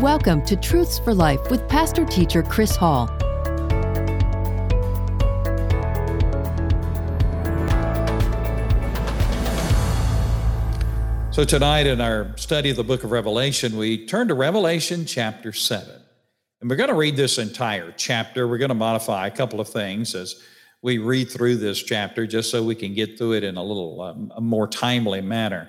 Welcome to Truths for Life with pastor teacher Chris Hall. So, tonight in our study of the book of Revelation, we turn to Revelation chapter 7. And we're going to read this entire chapter. We're going to modify a couple of things as we read through this chapter just so we can get through it in a little um, a more timely manner.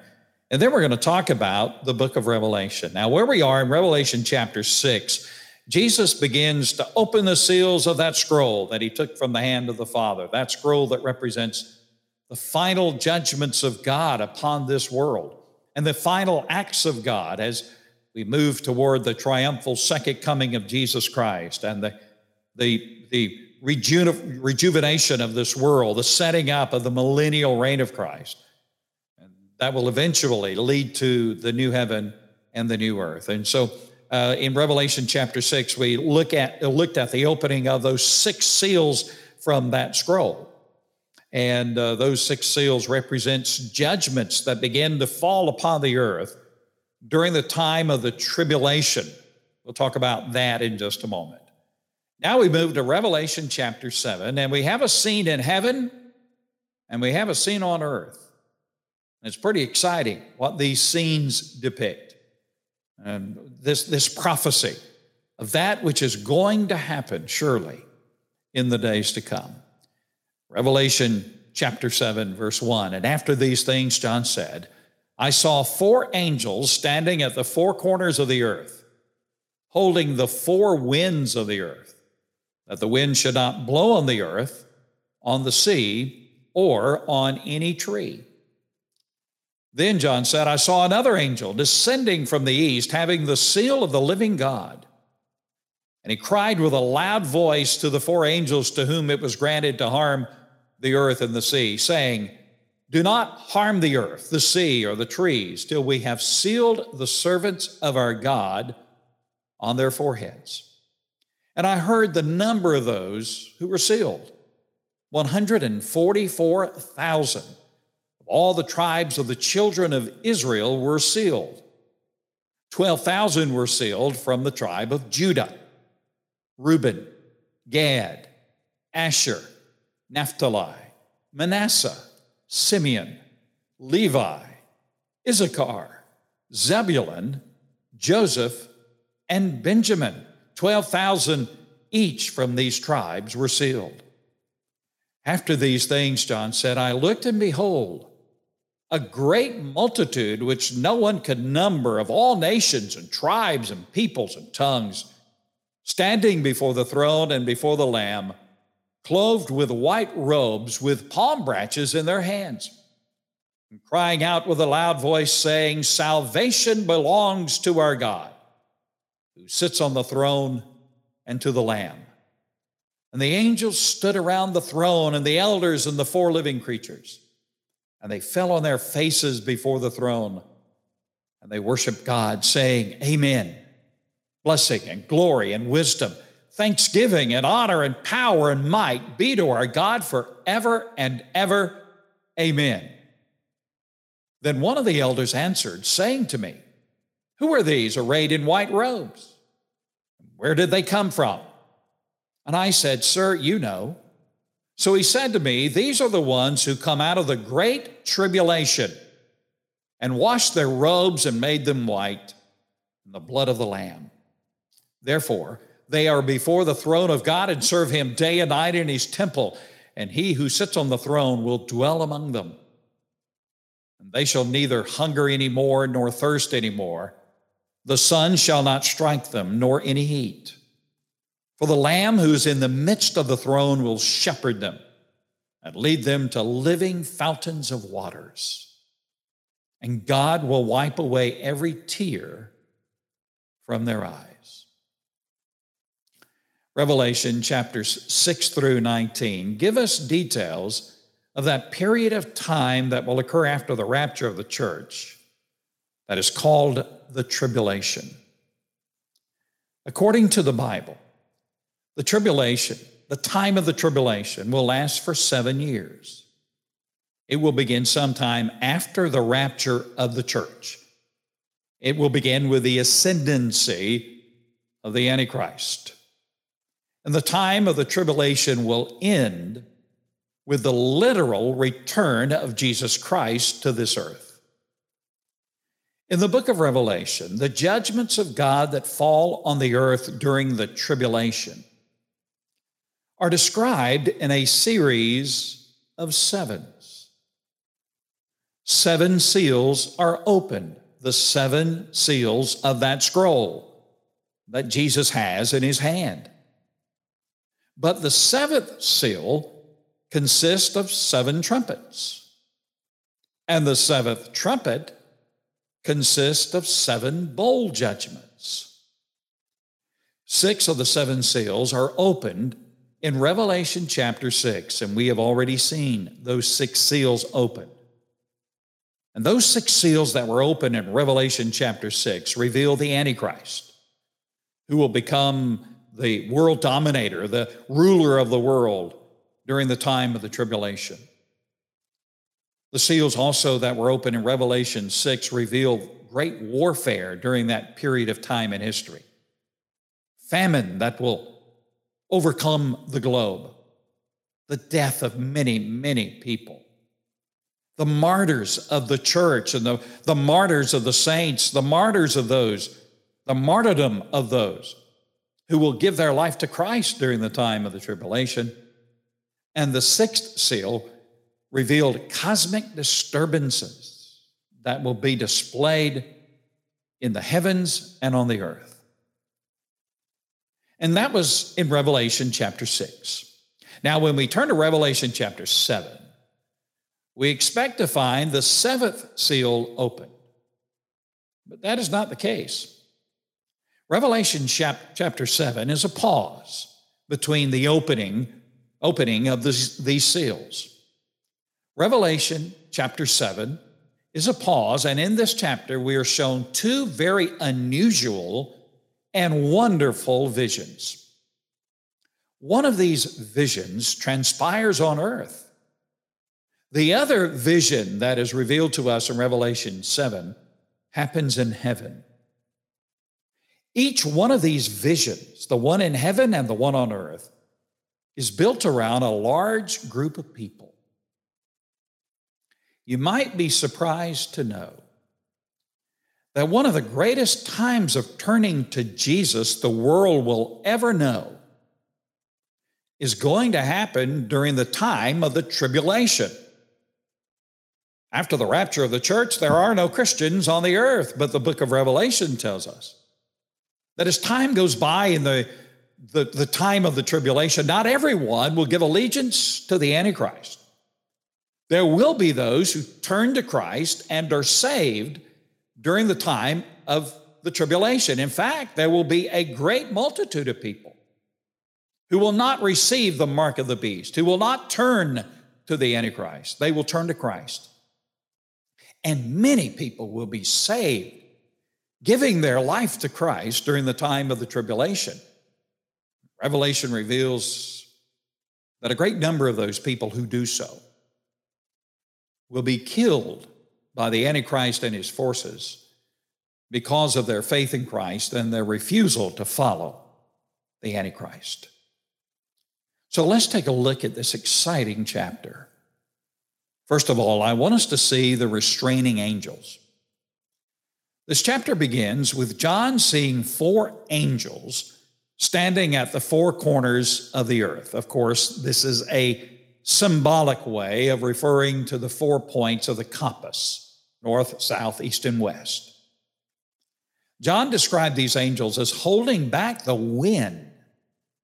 And then we're going to talk about the book of Revelation. Now, where we are in Revelation chapter 6, Jesus begins to open the seals of that scroll that he took from the hand of the Father, that scroll that represents the final judgments of God upon this world and the final acts of God as we move toward the triumphal second coming of Jesus Christ and the, the, the reju- rejuvenation of this world, the setting up of the millennial reign of Christ. That will eventually lead to the new heaven and the new earth. And so uh, in Revelation chapter 6, we look at, looked at the opening of those six seals from that scroll. And uh, those six seals represents judgments that begin to fall upon the earth during the time of the tribulation. We'll talk about that in just a moment. Now we move to Revelation chapter 7, and we have a scene in heaven and we have a scene on earth. It's pretty exciting what these scenes depict. And this, this prophecy of that which is going to happen, surely, in the days to come. Revelation chapter 7, verse 1. And after these things, John said, I saw four angels standing at the four corners of the earth, holding the four winds of the earth, that the wind should not blow on the earth, on the sea, or on any tree. Then John said, I saw another angel descending from the east, having the seal of the living God. And he cried with a loud voice to the four angels to whom it was granted to harm the earth and the sea, saying, Do not harm the earth, the sea, or the trees, till we have sealed the servants of our God on their foreheads. And I heard the number of those who were sealed 144,000 of all the tribes of the children of Israel were sealed. 12,000 were sealed from the tribe of Judah, Reuben, Gad, Asher, Naphtali, Manasseh, Simeon, Levi, Issachar, Zebulun, Joseph, and Benjamin. 12,000 each from these tribes were sealed. After these things, John said, I looked and behold, a great multitude which no one could number of all nations and tribes and peoples and tongues, standing before the throne and before the Lamb clothed with white robes, with palm branches in their hands, and crying out with a loud voice, saying, Salvation belongs to our God, who sits on the throne and to the Lamb. And the angels stood around the throne, and the elders and the four living creatures. And they fell on their faces before the throne, and they worshiped God, saying, Amen. Blessing and glory and wisdom thanksgiving and honor and power and might be to our God forever and ever. Amen. Then one of the elders answered, saying to me, Who are these arrayed in white robes? Where did they come from? And I said, Sir, you know. So he said to me, These are the ones who come out of the great tribulation and washed their robes and made them white in the blood of the Lamb. Therefore, they are before the throne of God and serve him day and night in his temple, and he who sits on the throne will dwell among them. And they shall neither hunger any more nor thirst any more. The sun shall not strike them, nor any heat. For the Lamb who is in the midst of the throne will shepherd them and lead them to living fountains of waters. And God will wipe away every tear from their eyes. Revelation chapters 6 through 19 give us details of that period of time that will occur after the rapture of the church that is called the tribulation. According to the Bible, the tribulation, the time of the tribulation, will last for seven years. It will begin sometime after the rapture of the church. It will begin with the ascendancy of the Antichrist. And the time of the tribulation will end with the literal return of Jesus Christ to this earth. In the book of Revelation, the judgments of God that fall on the earth during the tribulation are described in a series of sevens. Seven seals are opened, the seven seals of that scroll that Jesus has in his hand. But the seventh seal consist of seven trumpets. And the seventh trumpet consists of seven bowl judgments. Six of the seven seals are opened in Revelation chapter 6, and we have already seen those six seals open. And those six seals that were opened in Revelation chapter 6 reveal the Antichrist, who will become the world dominator, the ruler of the world, during the time of the tribulation. The seals also that were open in Revelation 6 reveal great warfare during that period of time in history. Famine that will overcome the globe, the death of many, many people, the martyrs of the church and the, the martyrs of the saints, the martyrs of those, the martyrdom of those who will give their life to Christ during the time of the tribulation. And the sixth seal revealed cosmic disturbances that will be displayed in the heavens and on the earth. And that was in Revelation chapter 6. Now, when we turn to Revelation chapter 7, we expect to find the seventh seal open. But that is not the case. Revelation chapter 7 is a pause between the opening opening of this, these seals. Revelation chapter 7 is a pause, and in this chapter, we are shown two very unusual and wonderful visions. One of these visions transpires on earth. The other vision that is revealed to us in Revelation 7 happens in heaven. Each one of these visions, the one in heaven and the one on earth, is built around a large group of people. You might be surprised to know that one of the greatest times of turning to Jesus the world will ever know is going to happen during the time of the tribulation. After the rapture of the church, there are no Christians on the earth, but the book of Revelation tells us that as time goes by in the the, the time of the tribulation, not everyone will give allegiance to the Antichrist. There will be those who turn to Christ and are saved during the time of the tribulation. In fact, there will be a great multitude of people who will not receive the mark of the beast, who will not turn to the Antichrist. They will turn to Christ. And many people will be saved, giving their life to Christ during the time of the tribulation. Revelation reveals that a great number of those people who do so will be killed by the Antichrist and his forces because of their faith in Christ and their refusal to follow the Antichrist. So let's take a look at this exciting chapter. First of all, I want us to see the restraining angels. This chapter begins with John seeing four angels standing at the four corners of the earth. Of course, this is a symbolic way of referring to the four points of the compass north, south, east, and west. John described these angels as holding back the wind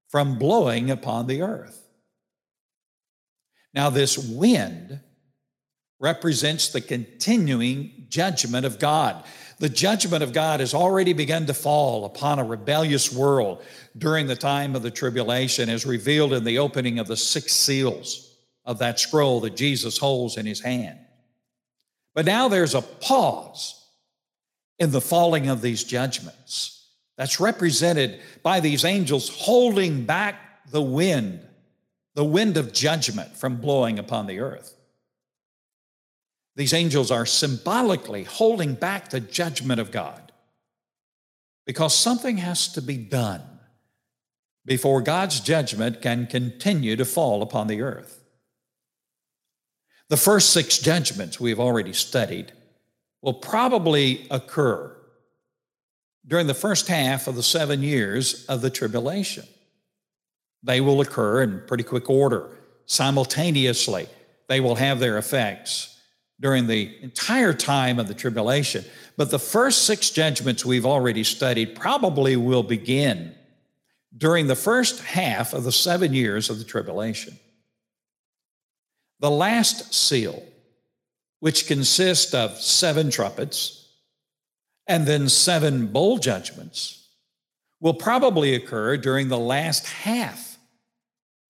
from blowing upon the earth. Now, this wind represents the continuing judgment of God. The judgment of God has already begun to fall upon a rebellious world during the time of the tribulation, as revealed in the opening of the six seals of that scroll that Jesus holds in his hand. But now there's a pause in the falling of these judgments that's represented by these angels holding back the wind, the wind of judgment from blowing upon the earth. These angels are symbolically holding back the judgment of God. because something has to be done before God's judgment can continue to fall upon the earth. The first six judgments we've already studied will probably occur during the first half of the seven years of the tribulation. They will occur in pretty quick order, simultaneously. They will have their effects during the entire time of the tribulation. But the first six judgments we've already studied probably will begin during the first half of the seven years of the tribulation. The last seal, which consist of seven trumpets and then seven bowl judgments, will probably occur during the last half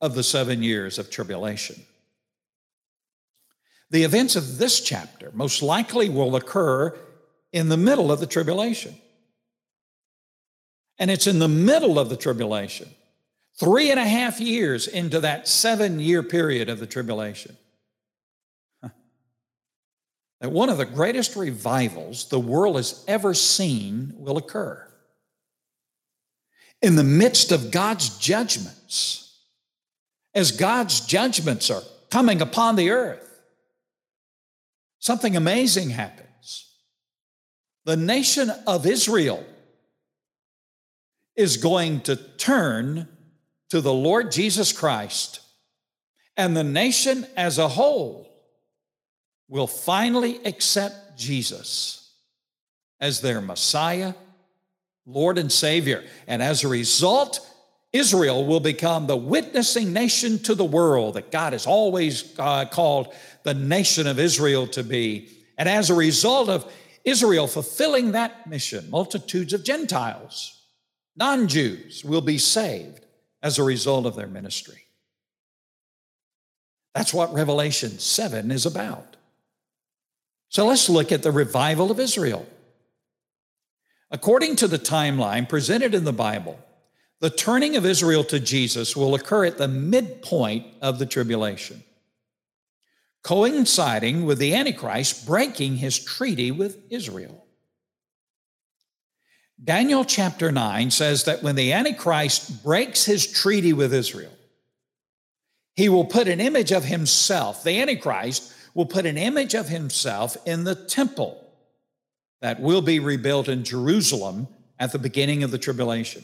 of the seven years of tribulation. The events of this chapter most likely will occur in the middle of the tribulation. And it's in the middle of the tribulation, three and a half years into that seven year period of the tribulation, that one of the greatest revivals the world has ever seen will occur. In the midst of God's judgments, as God's judgments are coming upon the earth, something amazing happens. The nation of Israel is going to turn to the Lord Jesus Christ, and the nation as a whole will finally accept Jesus as their Messiah, Lord, and Savior. And as a result, Israel will become the witnessing nation to the world that God has always uh, called the nation of Israel to be. And as a result of Israel fulfilling that mission, multitudes of Gentiles non Jews will be saved as a result of their ministry. That's what Revelation 7 is about. So let's look at the revival of Israel. According to the timeline presented in the Bible, the turning of Israel to Jesus will occur at the midpoint of the tribulation, coinciding with the Antichrist breaking his treaty with Israel. Daniel chapter 9 says that when the Antichrist breaks his treaty with Israel, he will put an image of himself, the Antichrist will put an image of himself in the temple that will be rebuilt in Jerusalem at the beginning of the tribulation.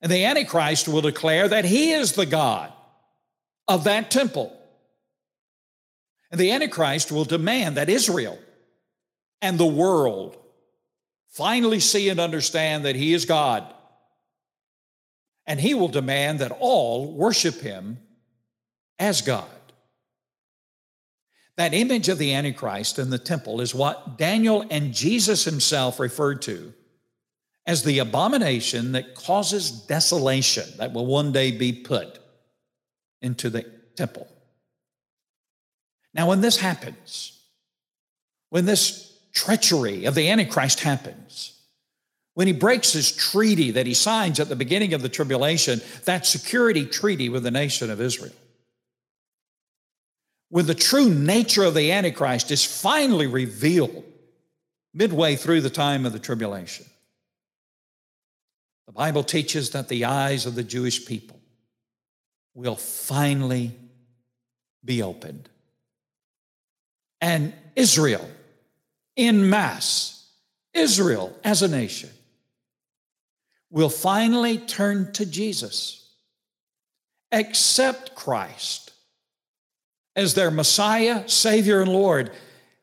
And the Antichrist will declare that he is the God of that temple. And the Antichrist will demand that Israel and the world finally see and understand that He is God. And He will demand that all worship Him as God. That image of the Antichrist in the temple is what Daniel and Jesus himself referred to as the abomination that causes desolation that will one day be put into the temple. Now, when this happens, when this treachery of the Antichrist happens. When he breaks his treaty that he signs at the beginning of the tribulation, that security treaty with the nation of Israel. When the true nature of the Antichrist is finally revealed midway through the time of the tribulation. The Bible teaches that the eyes of the Jewish people will finally be opened. And Israel in mass, Israel as a nation, will finally turn to Jesus, accept Christ as their Messiah, Savior, and Lord.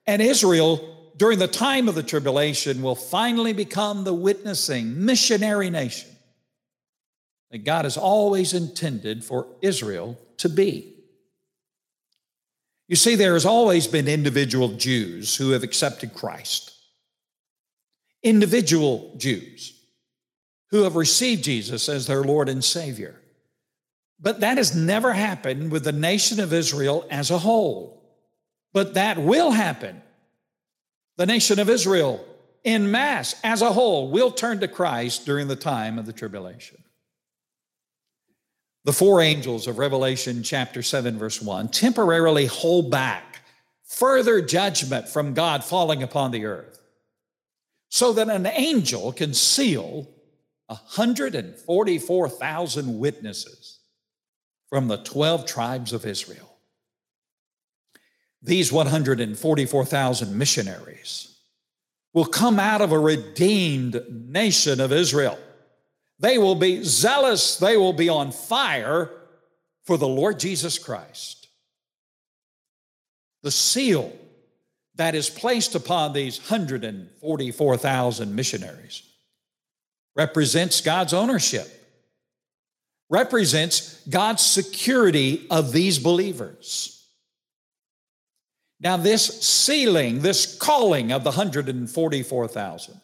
And Israel, during the time of the tribulation, will finally become the witnessing missionary nation that God has always intended for Israel to be. You see, there has always been individual Jews who have accepted Christ, individual Jews who have received Jesus as their Lord and Savior. But that has never happened with the nation of Israel as a whole. But that will happen. The nation of Israel, in mass, as a whole, will turn to Christ during the time of the tribulation. The four angels of Revelation chapter 7, verse 1 temporarily hold back further judgment from God falling upon the earth. so that an angel can seal 144,000 witnesses from the 12 tribes of Israel. These 144,000 missionaries will come out of a redeemed nation of Israel. They will be zealous, they will be on fire for the Lord Jesus Christ. The seal that is placed upon these 144,000 missionaries represents God's ownership, represents God's security of these believers. Now, this sealing, this calling of the 144,000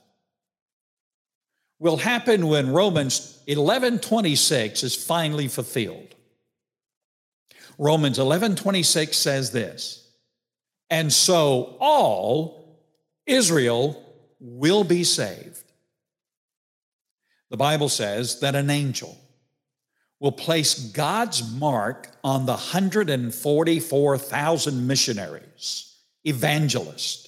will happen when Romans 11:26 is finally fulfilled. Romans 11:26 says this, and so all Israel will be saved. The Bible says that an angel will place God's mark on the 144,000 missionaries, evangelists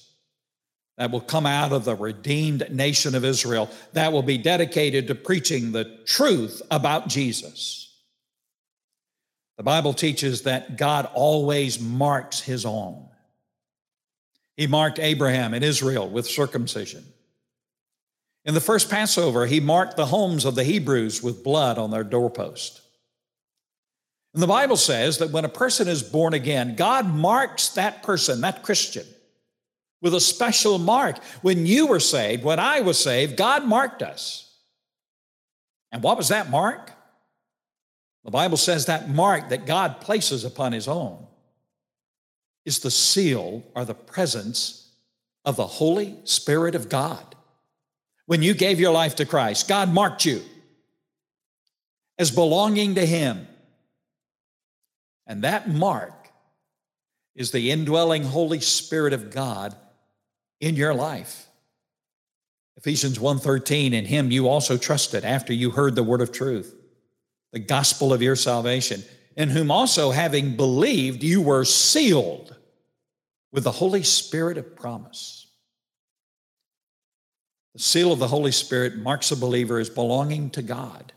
that will come out of the redeemed nation of Israel that will be dedicated to preaching the truth about Jesus. The Bible teaches that God always marks his own. He marked Abraham and Israel with circumcision. In the first Passover, he marked the homes of the Hebrews with blood on their doorpost. And the Bible says that when a person is born again, God marks that person, that Christian, with a special mark. When you were saved, when I was saved, God marked us. And what was that mark? The Bible says that mark that God places upon his own is the seal or the presence of the Holy Spirit of God. When you gave your life to Christ, God marked you as belonging to Him. And that mark is the indwelling Holy Spirit of God in your life. Ephesians 1:13 in him you also trusted after you heard the word of truth the gospel of your salvation in whom also having believed you were sealed with the Holy Spirit of promise. The seal of the Holy Spirit marks a believer as belonging to God.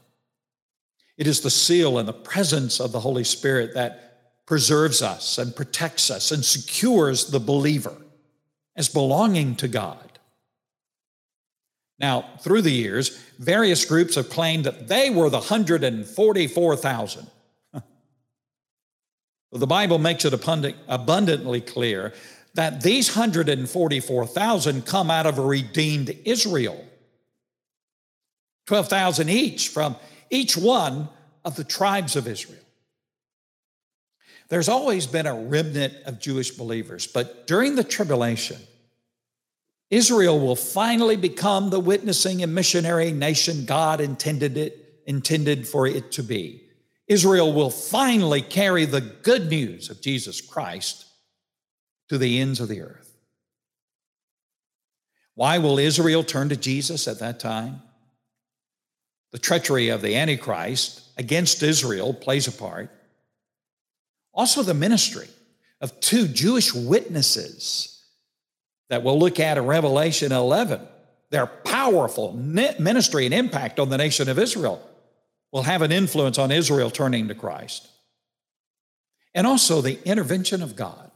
It is the seal and the presence of the Holy Spirit that preserves us and protects us and secures the believer as belonging to God. Now, through the years, various groups have claimed that they were the 144,000. the Bible makes it abundantly clear that these 144,000 come out of a redeemed Israel. 12,000 each from each one of the tribes of Israel. There's always been a remnant of Jewish believers, but during the tribulation, Israel will finally become the witnessing and missionary nation God intended it intended for it to be. Israel will finally carry the good news of Jesus Christ to the ends of the earth. Why will Israel turn to Jesus at that time? The treachery of the Antichrist against Israel plays a part. Also, the ministry of two Jewish witnesses that we'll look at in Revelation 11. Their powerful ministry and impact on the nation of Israel will have an influence on Israel turning to Christ. And also the intervention of God.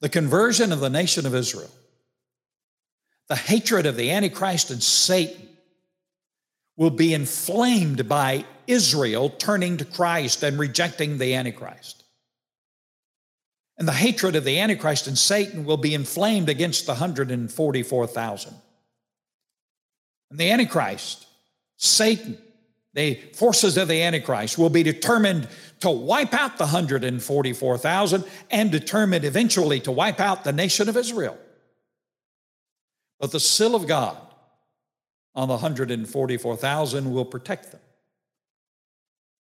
The conversion of the nation of Israel, the hatred of the Antichrist and Satan will be inflamed by Israel turning to Christ and rejecting the Antichrist. And the hatred of the Antichrist and Satan will be inflamed against the 144,000. And the Antichrist, Satan, the forces of the Antichrist will be determined to wipe out the 144,000 and determined eventually to wipe out the nation of Israel. But the seal of God on the 144,000 will protect them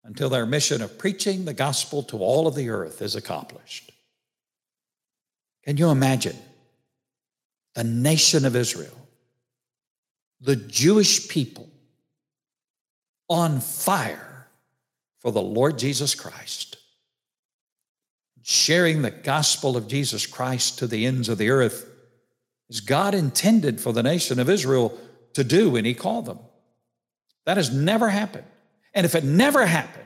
until their mission of preaching the gospel to all of the earth is accomplished. Can you imagine the nation of Israel, the Jewish people, on fire for the Lord Jesus Christ, sharing the gospel of Jesus Christ to the ends of the earth as God intended for the nation of Israel to do when He called them. That has never happened. And if it never happens,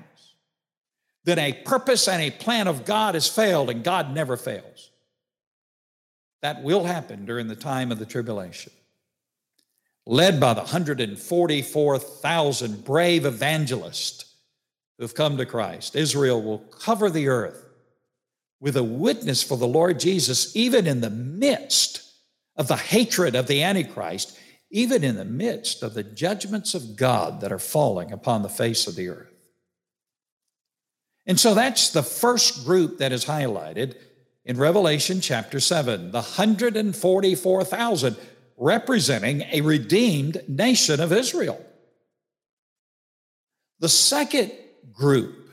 then a purpose and a plan of God has failed, and God never fails. That will happen during the time of the tribulation. Led by the 144,000 brave evangelists who have come to Christ, Israel will cover the earth with a witness for the Lord Jesus, even in the midst of the hatred of the Antichrist, even in the midst of the judgments of God that are falling upon the face of the earth. And so that's the first group that is highlighted in Revelation chapter 7, the 144,000 representing a redeemed nation of Israel. The second group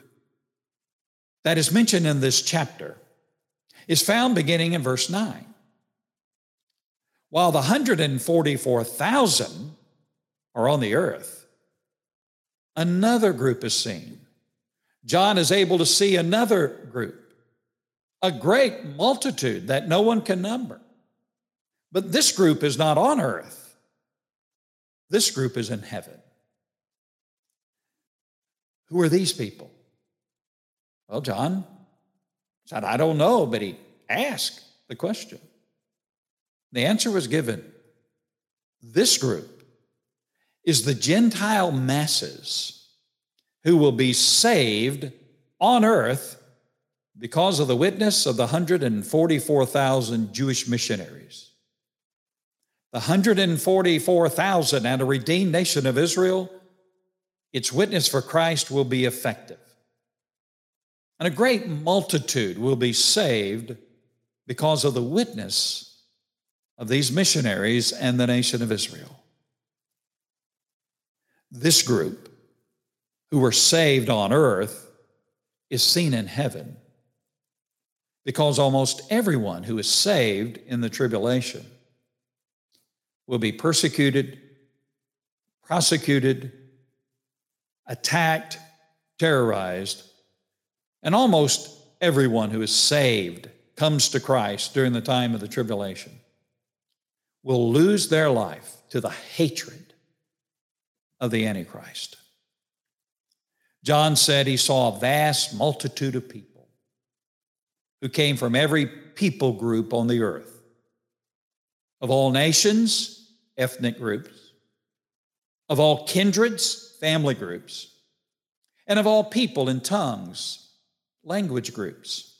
that is mentioned in this chapter is found beginning in verse 9. While the 144,000 are on the earth, another group is seen. John is able to see another group, a great multitude that no one can number. But this group is not on earth, this group is in heaven. Who are these people? Well, John said, I don't know, but he asked the question. The answer was given. This group is the Gentile masses who will be saved on earth because of the witness of the 144,000 Jewish missionaries. The 144,000 and a redeemed nation of Israel, its witness for Christ will be effective. And a great multitude will be saved because of the witness of these missionaries and the nation of Israel. This group, who were saved on earth, is seen in heaven because almost everyone who is saved in the tribulation will be persecuted, prosecuted, attacked, terrorized, and almost everyone who is saved comes to Christ during the time of the tribulation will lose their life to the hatred of the Antichrist. John said he saw a vast multitude of people who came from every people group on the earth, of all nations, ethnic groups, of all kindreds, family groups, and of all people and tongues, language groups.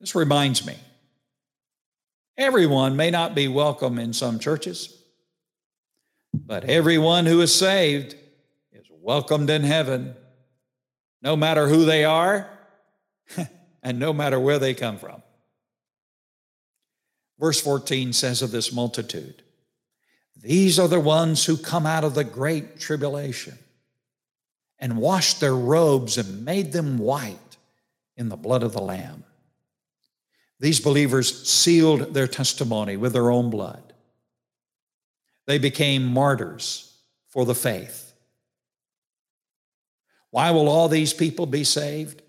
This reminds me Everyone may not be welcome in some churches, but everyone who is saved is welcomed in heaven, no matter who they are and no matter where they come from. Verse 14 says of this multitude, These are the ones who come out of the great tribulation and washed their robes and made them white in the blood of the Lamb. These believers sealed their testimony with their own blood. They became martyrs for the faith. Why will all these people be saved?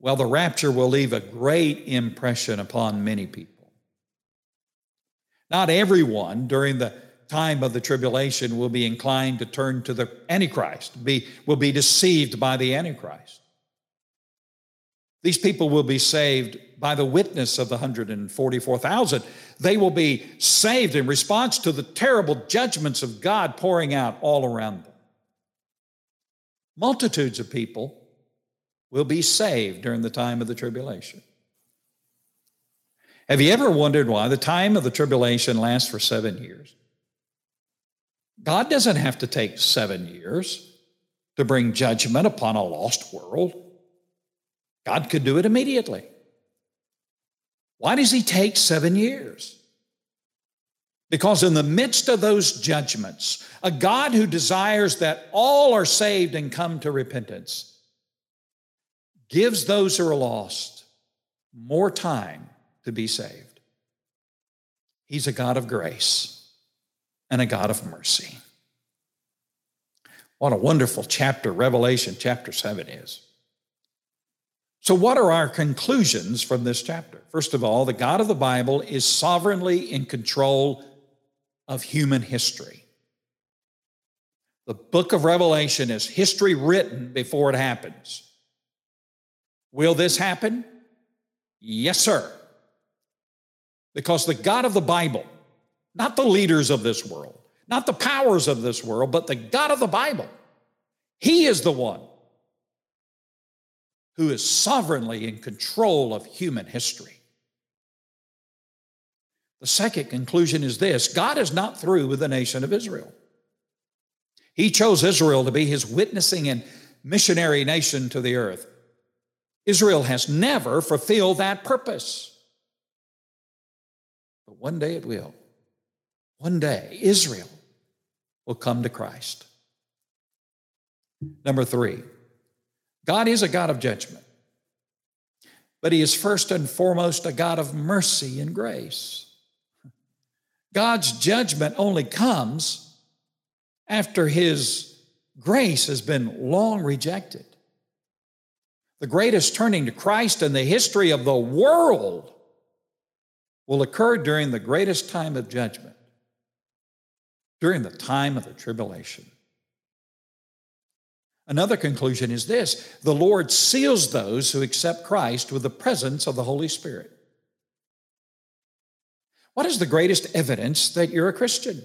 Well, the rapture will leave a great impression upon many people. Not everyone during the time of the tribulation will be inclined to turn to the Antichrist, be, will be deceived by the Antichrist. These people will be saved by the witness of the 144,000. They will be saved in response to the terrible judgments of God pouring out all around them. Multitudes of people will be saved during the time of the tribulation. Have you ever wondered why the time of the tribulation lasts for seven years? God doesn't have to take seven years to bring judgment upon a lost world. God could do it immediately. Why does he take seven years? Because in the midst of those judgments, a God who desires that all are saved and come to repentance gives those who are lost more time to be saved. He's a God of grace and a God of mercy. What a wonderful chapter Revelation chapter 7 is. So, what are our conclusions from this chapter? First of all, the God of the Bible is sovereignly in control of human history. The book of Revelation is history written before it happens. Will this happen? Yes, sir. Because the God of the Bible, not the leaders of this world, not the powers of this world, but the God of the Bible, He is the one who is sovereignly in control of human history. The second conclusion is this God is not through with the nation of Israel. He chose Israel to be his witnessing and missionary nation to the earth. Israel has never fulfilled that purpose. But one day it will. One day Israel will come to Christ. Number three, God is a God of judgment, but He is first and foremost a God of mercy and grace. God's judgment only comes after His grace has been long rejected. The greatest turning to Christ in the history of the world will occur during the greatest time of judgment, during the time of the tribulation. Another conclusion is this the Lord seals those who accept Christ with the presence of the Holy Spirit. What is the greatest evidence that you're a Christian?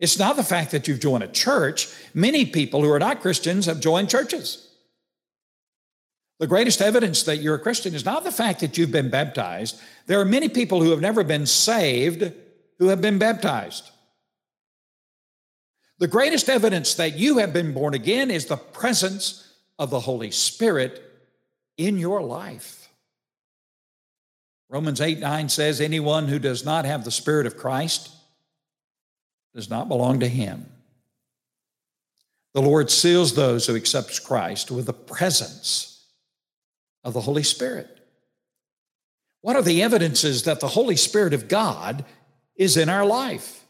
It's not the fact that you've joined a church. Many people who are not Christians have joined churches. The greatest evidence that you're a Christian is not the fact that you've been baptized. There are many people who have never been saved who have been baptized. The greatest evidence that you have been born again is the presence of the Holy Spirit in your life. Romans 8 9 says, Anyone who does not have the Spirit of Christ does not belong to him. The Lord seals those who accept Christ with the presence of the Holy Spirit. What are the evidences that the Holy Spirit of God is in our life?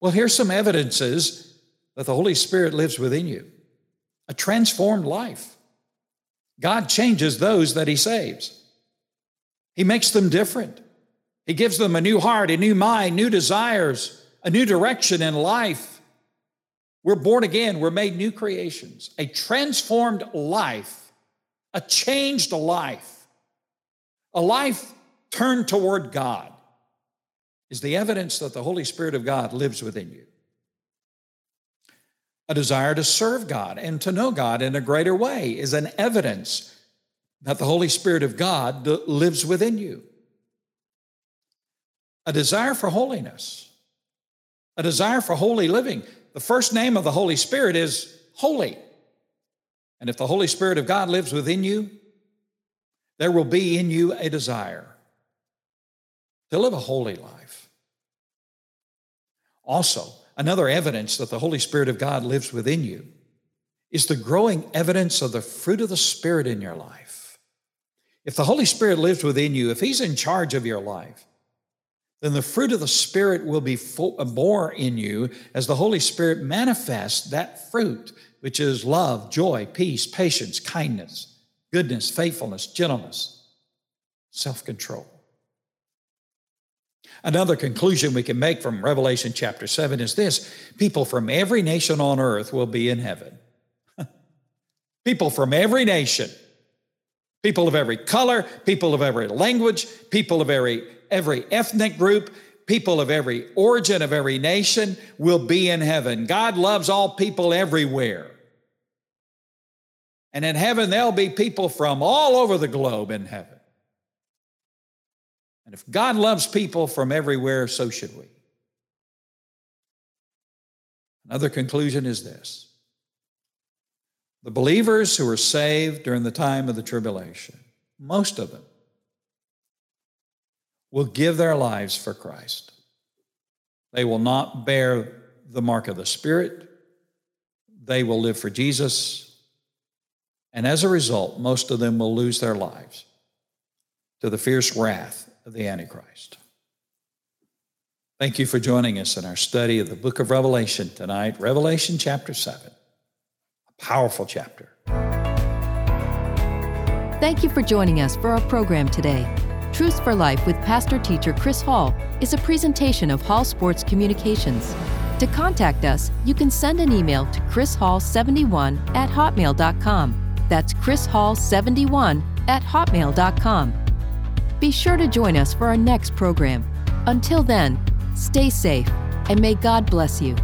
Well, here's some evidences that the Holy Spirit lives within you a transformed life. God changes those that He saves, He makes them different. He gives them a new heart, a new mind, new desires, a new direction in life. We're born again, we're made new creations, a transformed life, a changed life, a life turned toward God is the evidence that the Holy Spirit of God lives within you. A desire to serve God and to know God in a greater way is an evidence that the Holy Spirit of God lives within you. A desire for holiness, a desire for holy living. The first name of the Holy Spirit is holy. And if the Holy Spirit of God lives within you, there will be in you a desire to live a holy life. Also, another evidence that the Holy Spirit of God lives within you is the growing evidence of the fruit of the Spirit in your life. If the Holy Spirit lives within you, if He's in charge of your life, then the fruit of the Spirit will be more uh, in you as the Holy Spirit manifests that fruit, which is love, joy, peace, patience, kindness, goodness, faithfulness, gentleness, self control. Another conclusion we can make from Revelation chapter 7 is this people from every nation on earth will be in heaven. people from every nation, people of every color, people of every language, people of every, every ethnic group, people of every origin of every nation will be in heaven. God loves all people everywhere. And in heaven, there'll be people from all over the globe in heaven. And if God loves people from everywhere, so should we. Another conclusion is this the believers who are saved during the time of the tribulation, most of them, will give their lives for Christ. They will not bear the mark of the Spirit. They will live for Jesus. And as a result, most of them will lose their lives to the fierce wrath of the Antichrist. Thank you for joining us in our study of the book of Revelation tonight, Revelation chapter 7, a powerful chapter. Thank you for joining us for our program today. Truths for Life with pastor teacher Chris Hall is a presentation of Hall Sports Communications. To contact us, you can send an email to chrishall71 at hotmail.com. That's chrishall71 at hotmail.com. Be sure to join us for our next program. Until then, stay safe and may God bless you.